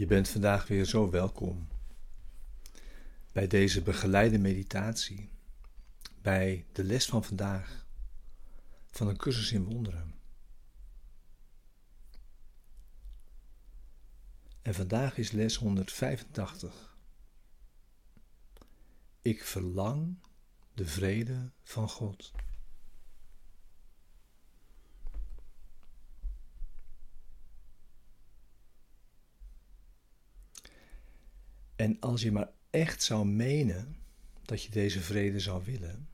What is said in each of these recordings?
Je bent vandaag weer zo welkom bij deze begeleide meditatie, bij de les van vandaag van een cursus in wonderen. En vandaag is les 185. Ik verlang de vrede van God. En als je maar echt zou menen dat je deze vrede zou willen,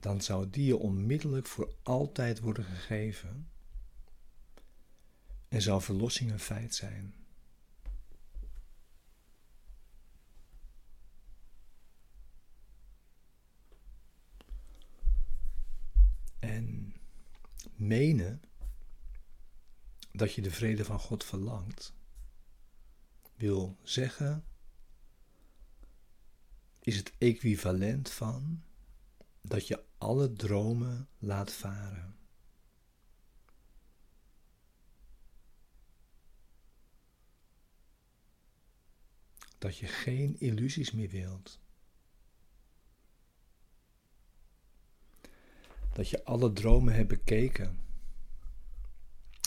dan zou die je onmiddellijk voor altijd worden gegeven en zou verlossing een feit zijn. En menen dat je de vrede van God verlangt wil zeggen, is het equivalent van dat je alle dromen laat varen. Dat je geen illusies meer wilt. Dat je alle dromen hebt bekeken,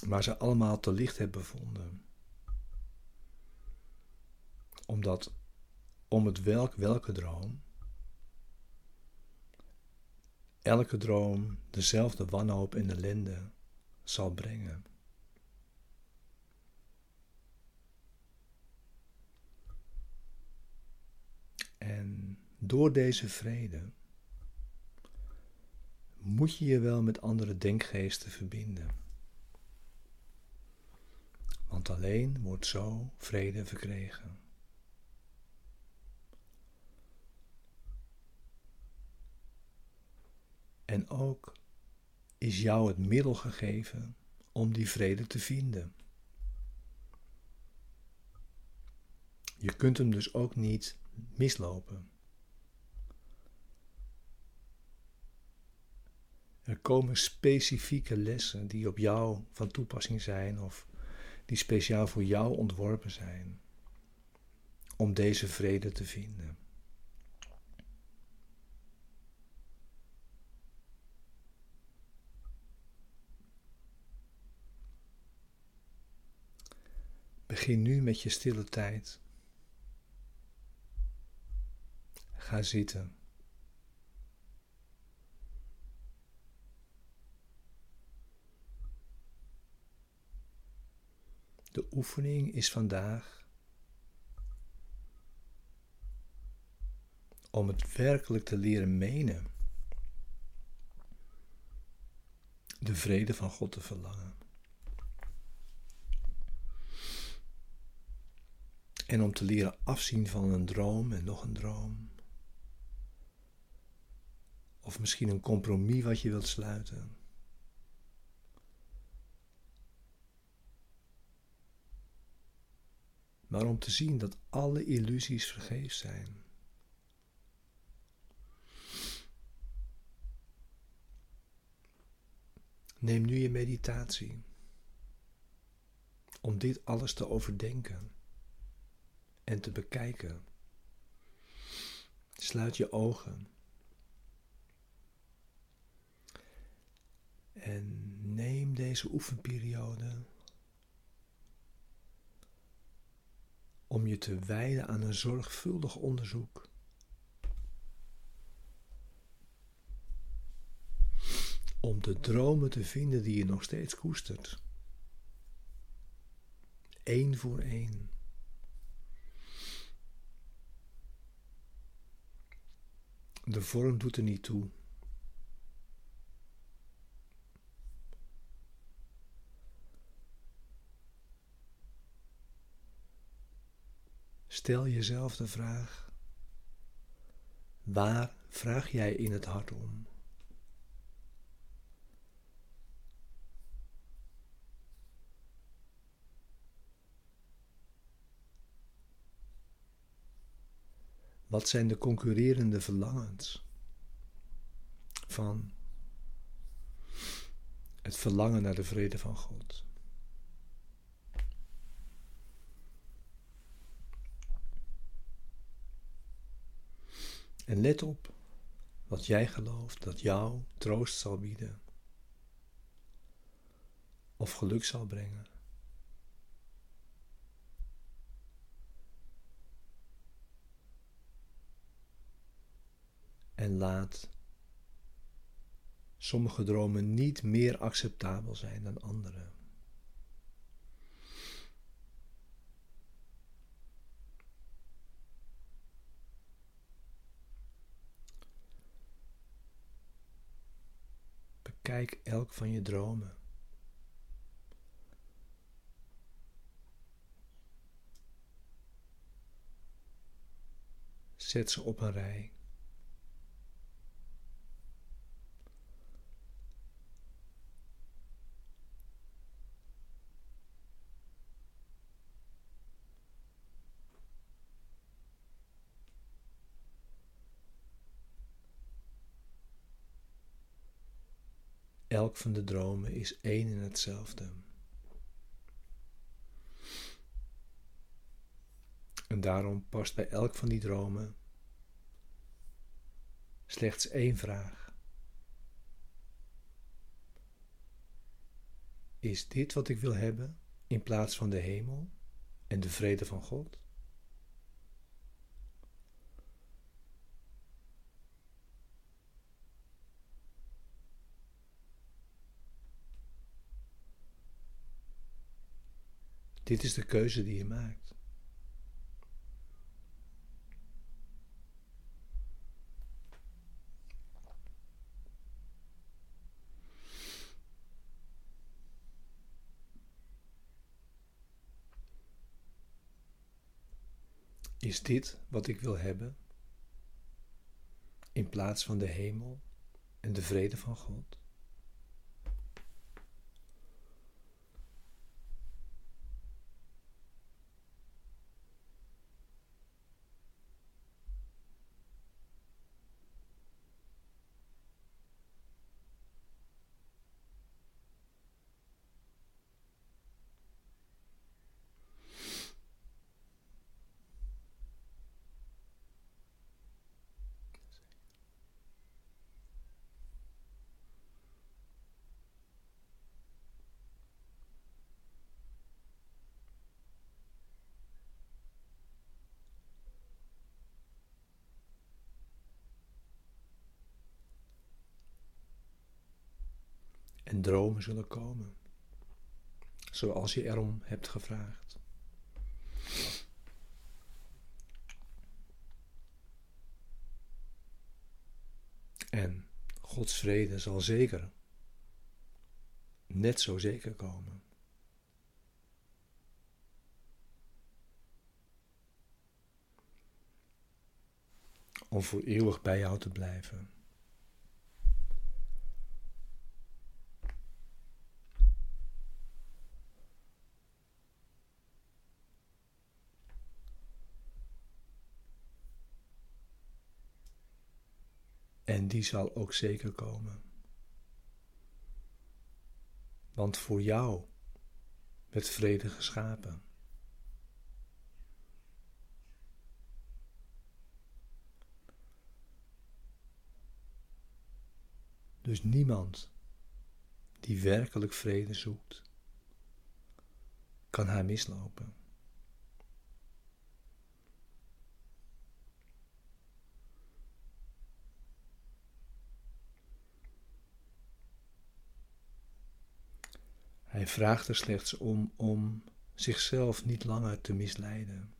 maar ze allemaal te licht hebt bevonden omdat om het welk welke droom, elke droom dezelfde wanhoop en ellende zal brengen. En door deze vrede moet je je wel met andere denkgeesten verbinden. Want alleen wordt zo vrede verkregen. En ook is jou het middel gegeven om die vrede te vinden. Je kunt hem dus ook niet mislopen. Er komen specifieke lessen die op jou van toepassing zijn of die speciaal voor jou ontworpen zijn om deze vrede te vinden. Begin nu met je stille tijd. Ga zitten. De oefening is vandaag om het werkelijk te leren menen. De vrede van God te verlangen. En om te leren afzien van een droom en nog een droom. Of misschien een compromis wat je wilt sluiten. Maar om te zien dat alle illusies vergeefs zijn. Neem nu je meditatie om dit alles te overdenken en te bekijken. Sluit je ogen. En neem deze oefenperiode om je te wijden aan een zorgvuldig onderzoek. Om de dromen te vinden die je nog steeds koestert. Eén voor één. De vorm doet er niet toe. Stel jezelf de vraag: waar vraag jij in het hart om? Wat zijn de concurrerende verlangens? Van het verlangen naar de vrede van God. En let op wat jij gelooft dat jou troost zal bieden of geluk zal brengen. En laat sommige dromen niet meer acceptabel zijn dan andere. Bekijk elk van je dromen. Zet ze op een rij. Elk van de dromen is één en hetzelfde. En daarom past bij elk van die dromen slechts één vraag. Is dit wat ik wil hebben in plaats van de hemel en de vrede van God? Dit is de keuze die je maakt. Is dit wat ik wil hebben? In plaats van de hemel en de vrede van God? En dromen zullen komen, zoals je erom hebt gevraagd. En Gods vrede zal zeker, net zo zeker komen. Om voor eeuwig bij jou te blijven. Die zal ook zeker komen. Want voor jou werd vrede geschapen. Dus niemand die werkelijk vrede zoekt, kan haar mislopen. Hij vraagt er slechts om om zichzelf niet langer te misleiden.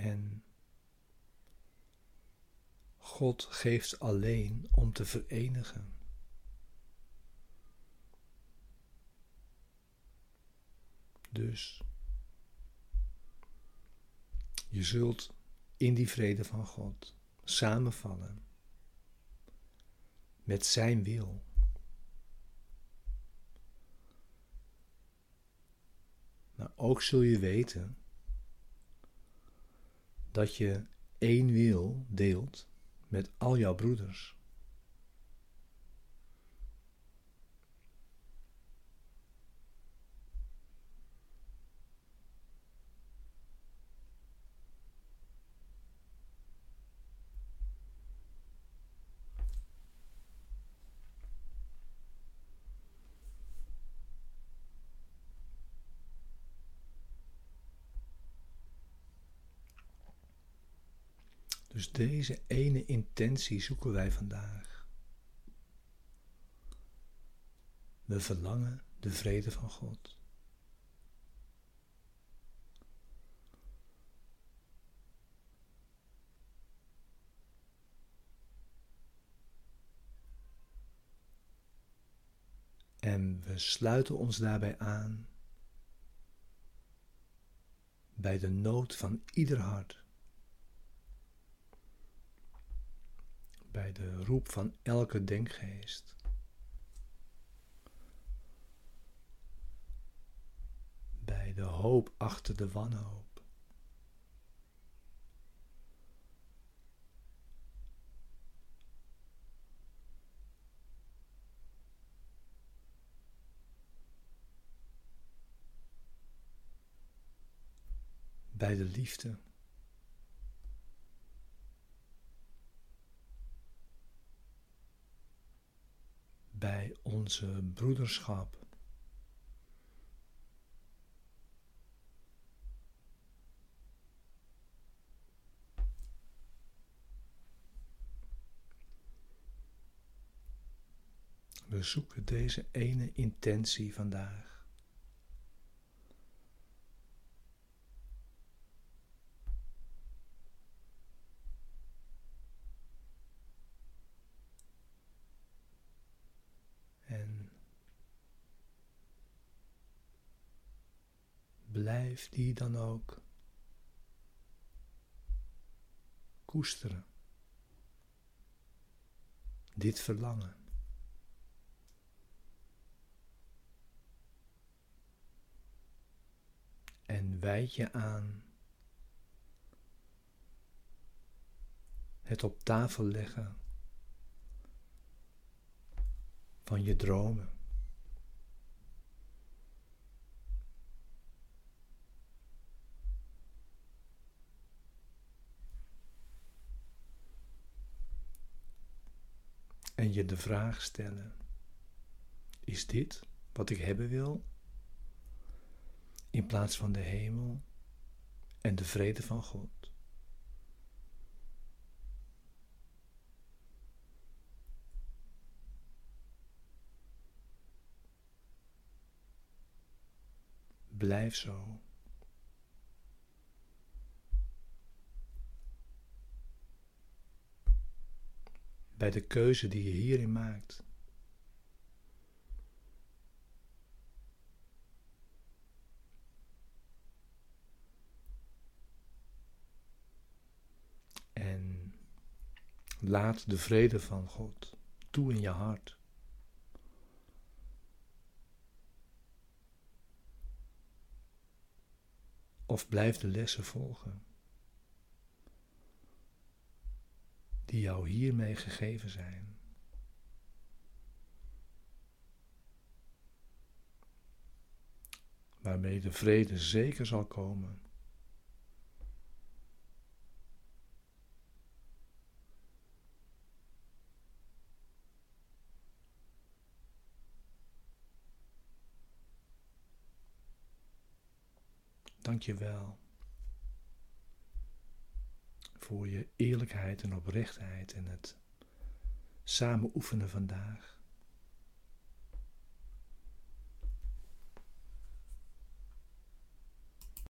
En God geeft alleen om te verenigen. Dus je zult in die vrede van God samenvallen met Zijn wil. Maar ook zul je weten dat je één wil deelt met al jouw broeders. Dus deze ene intentie zoeken wij vandaag. We verlangen de vrede van God. En we sluiten ons daarbij aan bij de nood van ieder hart. Bij de roep van elke denkgeest. Bij de hoop achter de wanhoop. Bij de liefde. bij onze broederschap. We zoeken deze ene intentie vandaag. Blijf die dan ook koesteren. Dit verlangen. En wijd je aan het op tafel leggen van je dromen. en je de vraag stellen: Is dit wat ik hebben wil? In plaats van de hemel en de vrede van God. Blijf zo. Bij de keuze die je hierin maakt. En laat de vrede van God toe in je hart. Of blijf de lessen volgen. Die jou hiermee gegeven zijn. Waarmee de vrede zeker zal komen. Dank je wel voor je eerlijkheid en oprechtheid en het samen oefenen vandaag.